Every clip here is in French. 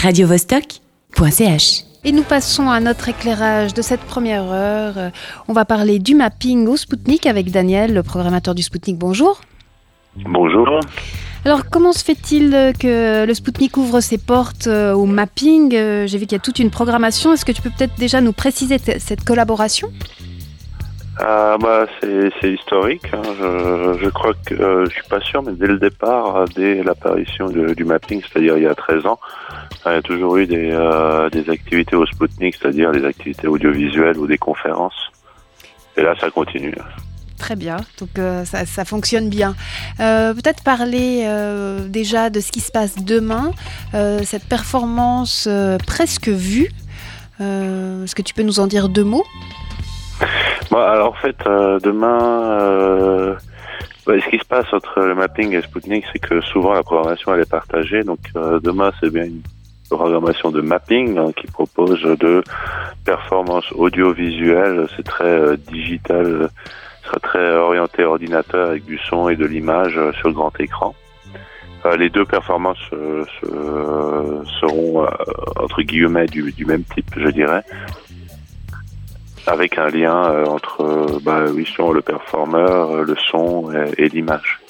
radiovostok.ch. Et nous passons à notre éclairage de cette première heure. On va parler du mapping au Spoutnik avec Daniel, le programmateur du Spoutnik. Bonjour. Bonjour. Alors, comment se fait-il que le Spoutnik ouvre ses portes euh, au mapping? Euh, J'ai vu qu'il y a toute une programmation. Est-ce que tu peux peut-être déjà nous préciser cette collaboration? Ah bah c'est historique. hein. Je, je crois que euh, je suis pas sûr, mais dès le départ, euh, dès l'apparition du mapping, c'est-à-dire il y a 13 ans, euh, il y a toujours eu des, activités au Spoutnik, c'est-à-dire des activités audiovisuelles ou des conférences. Et là, ça continue. Très bien, donc ça, fonctionne bien. Peut-être parler déjà de ce qui se passe demain, cette performance presque vue. Est-ce que tu peux nous en dire deux mots? Bon, alors en fait, euh, demain, euh, bah, ce qui se passe entre le mapping et Spoutnik, c'est que souvent la programmation elle est partagée. Donc euh, demain, c'est bien une programmation de mapping hein, qui propose de performances audiovisuelles. C'est très euh, digital, euh, sera très orienté ordinateur avec du son et de l'image euh, sur le grand écran. Euh, les deux performances euh, se- seront euh, entre guillemets du, du même type, je dirais avec un lien euh, entre euh, bah, oui, sur le performeur, euh, le son et, et l'image.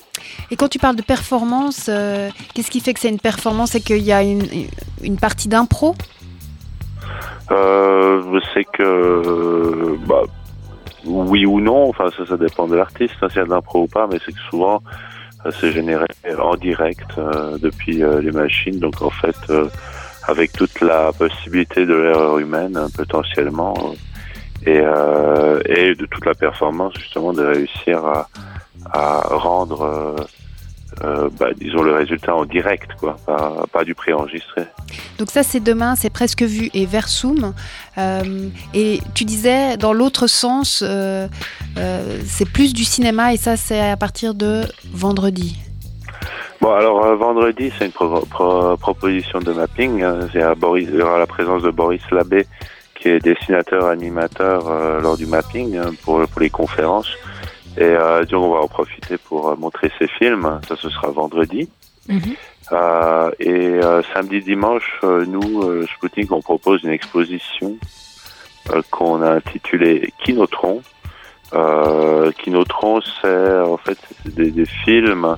Et quand tu parles de performance, euh, qu'est-ce qui fait que c'est une performance C'est qu'il y a une, une partie d'impro? Euh, c'est que bah, oui ou non, enfin ça, ça dépend de l'artiste, hein, s'il y a de l'impro ou pas, mais c'est que souvent euh, c'est généré en direct depuis les machines, donc en fait avec toute la possibilité de l'erreur humaine potentiellement et, euh, et de toute la performance justement de réussir à, à rendre euh, euh, bah, disons le résultat en direct quoi, pas, pas du préenregistré. Donc ça c'est demain, c'est presque vu et Versum. Euh, et tu disais dans l'autre sens, c'est plus du cinéma et ça c'est à partir de vendredi. Bon, alors euh, vendredi, c'est une pro- pro- proposition de mapping. hein. C'est à Boris, il y aura la présence de Boris Labbé, qui est dessinateur, animateur euh, lors du mapping hein, pour, pour les conférences. Et euh, donc, on va en profiter pour euh, montrer ses films. Ça, ce sera vendredi. Euh, et samedi, dimanche, nous, Spoutnik, on propose une exposition qu'on a intitulée Kinotron. Euh, Kinotron, c'est en fait des, des films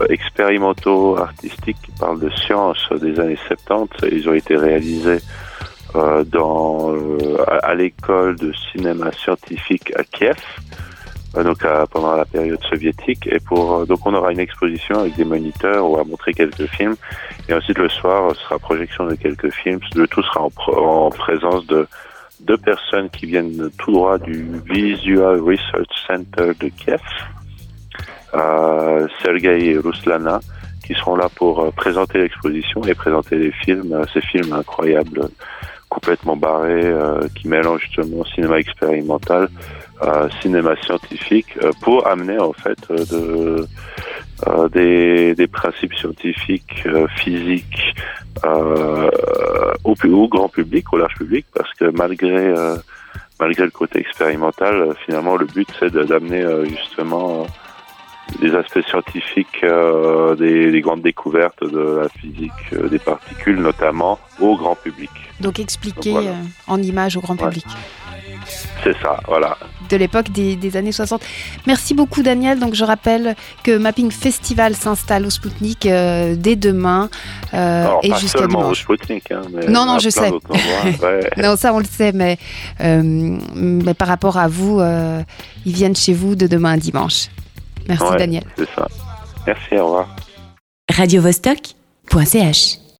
euh, expérimentaux artistiques qui parlent de science des années 70. Ils ont été réalisés euh, dans euh, à, à l'école de cinéma scientifique à Kiev, euh, donc à- pendant la période soviétique. Et pour euh, donc on aura une exposition avec des moniteurs, on va montrer quelques films, et ensuite le soir ce sera projection de quelques films. Le tout sera en, en présence de deux personnes qui viennent tout droit du Visual Research Center de Kiev euh, Sergei et Ruslana, qui seront là pour présenter l'exposition et présenter les films, ces films incroyables, complètement barrés, euh, qui mélangent justement cinéma expérimental, euh, cinéma scientifique, euh, pour amener en fait euh, de, euh, des, des principes scientifiques, euh, physiques, au, pu- au grand public, au large public, parce que malgré malgré le côté expérimental, finalement le but c'est d'amener justement des aspects scientifiques, euh, des, des grandes découvertes de la physique euh, des particules, notamment au grand public. Donc expliquer Voilà. euh, en images au grand Ouais. public C'est ça, voilà. de l'époque des, des années 60. Merci beaucoup Daniel. Donc je rappelle que Mapping Festival s'installe au Spoutnik euh, dès demain euh, Alors, et pas jusqu'à seulement au. Sputnik, hein, mais Non, non, je sais. Ouais. Non, ça on le sait, mais, euh, mais par rapport à vous, ils viennent chez vous de demain à dimanche. Merci Ouais. Daniel. C'est ça. Merci, au revoir. radiovostok.ch